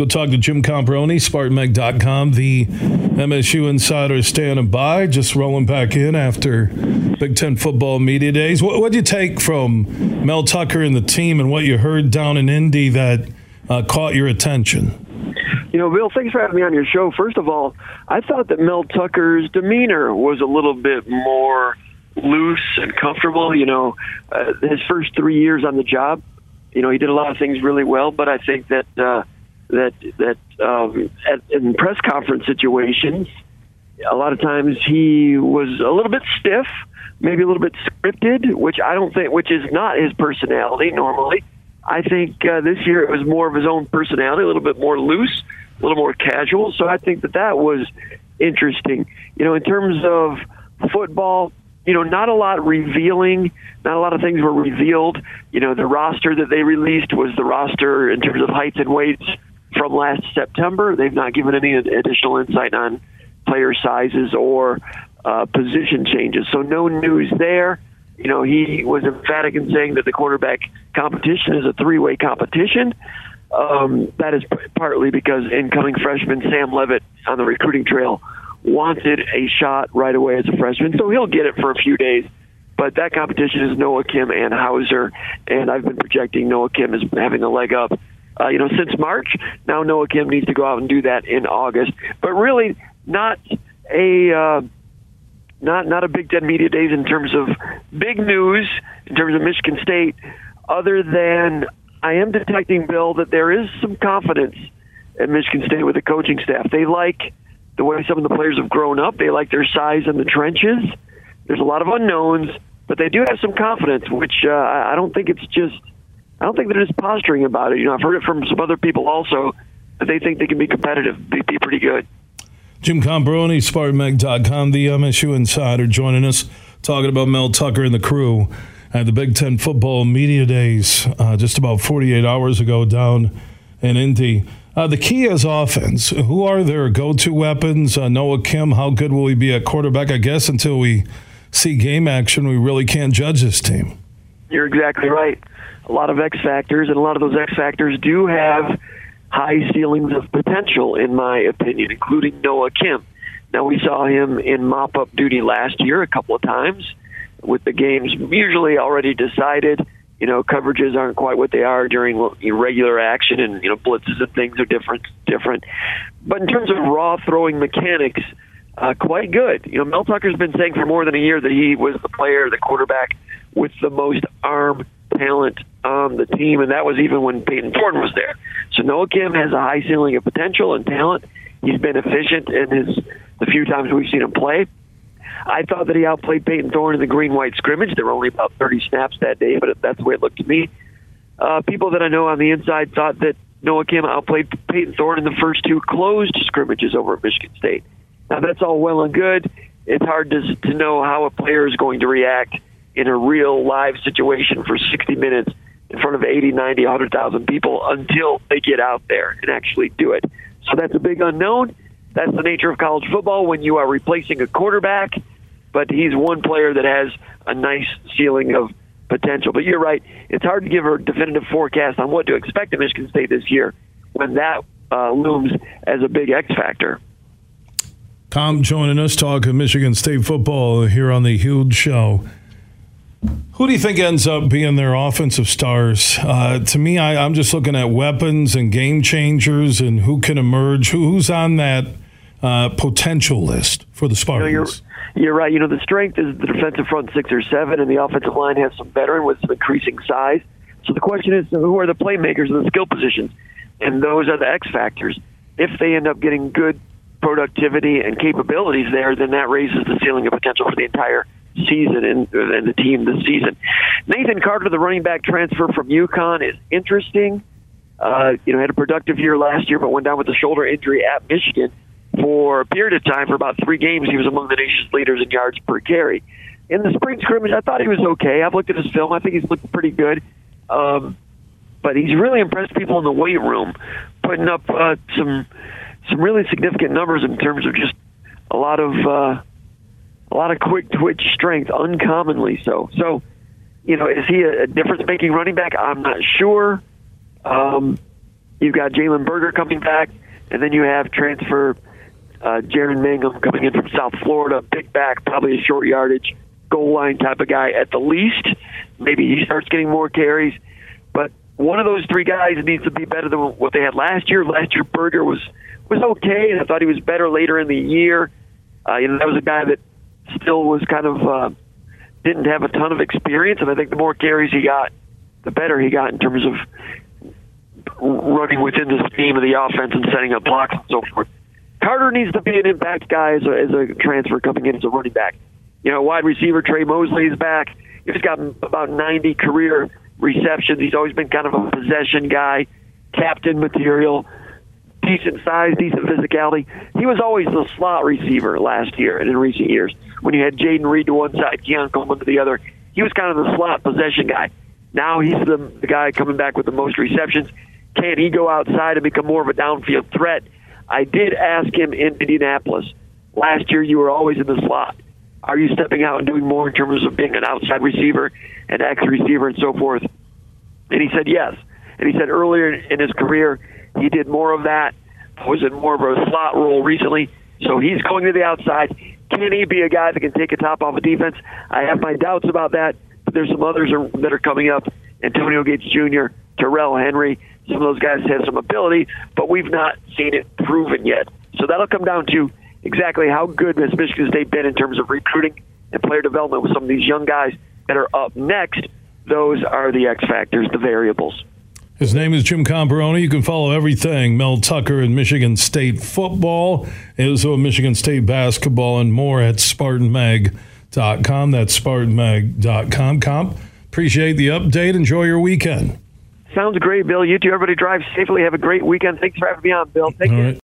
go talk to Jim Comparoni, SpartanMag.com, the MSU insider standing by, just rolling back in after Big Ten football media days. What did you take from Mel Tucker and the team and what you heard down in Indy that uh, caught your attention? You know, Bill, thanks for having me on your show. First of all, I thought that Mel Tucker's demeanor was a little bit more loose and comfortable. You know, uh, his first three years on the job, you know, he did a lot of things really well, but I think that uh, that that um, at, in press conference situations, a lot of times he was a little bit stiff, maybe a little bit scripted, which I don't think, which is not his personality normally. I think uh, this year it was more of his own personality, a little bit more loose, a little more casual. So I think that that was interesting. You know, in terms of football, you know, not a lot revealing. Not a lot of things were revealed. You know, the roster that they released was the roster in terms of heights and weights from last September. They've not given any additional insight on player sizes or uh, position changes. So no news there. You know, he was emphatic in saying that the quarterback competition is a three-way competition. Um, that is partly because incoming freshman Sam Leavitt on the recruiting trail wanted a shot right away as a freshman, so he'll get it for a few days. But that competition is Noah Kim and Houser, and I've been projecting Noah Kim as having a leg up. Uh, you know, since March, now Noah Kim needs to go out and do that in August. But really, not a uh, not not a Big Ten media days in terms of big news in terms of Michigan State, other than I am detecting, Bill, that there is some confidence at Michigan State with the coaching staff. They like the way some of the players have grown up. They like their size in the trenches. There's a lot of unknowns, but they do have some confidence, which uh, I don't think it's just. I don't think they're just posturing about it. You know, I've heard it from some other people also that they think they can be competitive, be, be pretty good. Jim Comparoni, SpartanMag.com, the MSU insider, joining us, talking about Mel Tucker and the crew at the Big Ten football media days uh, just about 48 hours ago down in Indy. Uh, the key is offense. Who are their go to weapons? Uh, Noah Kim, how good will he be at quarterback? I guess until we see game action, we really can't judge this team. You're exactly right. A lot of X factors, and a lot of those X factors do have high ceilings of potential, in my opinion, including Noah Kim. Now, we saw him in mop up duty last year a couple of times with the games usually already decided. You know, coverages aren't quite what they are during regular action, and you know, blitzes and things are different. Different, but in terms of raw throwing mechanics, uh, quite good. You know, Mel Tucker's been saying for more than a year that he was the player, the quarterback with the most arm talent on the team, and that was even when Payton Thorne was there. So Noah Kim has a high ceiling of potential and talent. He's been efficient in his the few times we've seen him play. I thought that he outplayed Payton Thorne in the green white scrimmage. There were only about 30 snaps that day, but that's the way it looked to me. Uh, people that I know on the inside thought that Noah Kim outplayed Payton Thorne in the first two closed scrimmages over at Michigan State. Now, that's all well and good. It's hard to, to know how a player is going to react in a real live situation for 60 minutes in front of 80, 90, 100,000 people until they get out there and actually do it. So that's a big unknown. That's the nature of college football when you are replacing a quarterback, but he's one player that has a nice ceiling of potential. But you're right, it's hard to give a definitive forecast on what to expect of Michigan State this year when that uh, looms as a big X factor. Tom joining us talking Michigan State football here on the Huge Show. Who do you think ends up being their offensive stars? Uh, to me, I, am just looking at weapons and game changers and who can emerge. Who, who's on that uh, potential list for the Spartans? You know, you're, you're, right. You know, the strength is the defensive front six or seven, and the offensive line has some veteran with some increasing size. So the question is, who are the playmakers in the skill positions? And those are the X factors. If they end up getting good productivity and capabilities there, then that raises the ceiling of potential for the entire – season and, and the team this season. Nathan Carter, the running back transfer from UConn, is interesting. Uh, you know, had a productive year last year, but went down with a shoulder injury at Michigan for a period of time. For about three games, he was among the nation's leaders in yards per carry. In the spring scrimmage, I thought he was okay. I've looked at his film. I think he's looked pretty good. Um, but he's really impressed people in the weight room, putting up uh, some some really significant numbers in terms of just a lot of uh, a lot of quick twitch strength, uncommonly so. So, you know, is he a difference making running back? I'm not sure. Um, You've got Jalen Berger coming back, and then you have transfer uh, Jaren Mangham coming in from South Florida, big back, probably a short yardage, goal line type of guy at the least. Maybe he starts getting more carries, one of those three guys needs to be better than what they had last year. Last year, Berger was was okay, and I thought he was better later in the year. Uh, you know, that was a guy that still was kind of uh, didn't have a ton of experience, and I think the more carries he got, the better he got in terms of running within the scheme of the offense and setting up blocks and so forth. Carter needs to be an impact guy as a, as a transfer coming in as a running back. You know, wide receiver Tre Mosley is back. He's got about 90 career receptions. He's always been kind of a possession guy, captain material, decent size, decent physicality. He was always the slot receiver last year and in recent years. When you had Jayden Reed to one side, Keon Coleman to the other, he was kind of the slot possession guy. Now he's the, the guy coming back with the most receptions. Can he go outside and become more of a downfield threat? I did ask him in Indianapolis last year. You were always in the slot. Are you stepping out and doing more in terms of being an outside receiver, an X receiver, and so forth? And he said yes. And he said earlier in his career he did more of that. Was in more of a slot role recently. So he's going to the outside. Can he be a guy that can take a top off a defense? I have my doubts about that. But there's some others that are coming up. Antonio Gates Jr., Tyrell Henry, some of those guys have some ability, but we've not seen it proven yet. So that'll come down to exactly how good has Michigan State been in terms of recruiting and player development with some of these young guys that are up next. Those are the X factors, the variables. His name is Jim Comparoni. You can follow everything Mel Tucker and Michigan State football, also Michigan State basketball, and more at SpartanMag.com. That's SpartanMag.com. Comp, appreciate the update. Enjoy your weekend. Sounds great, Bill. You too. Everybody drive safely. Have a great weekend. Thanks for having me on, Bill. Take All care. Right.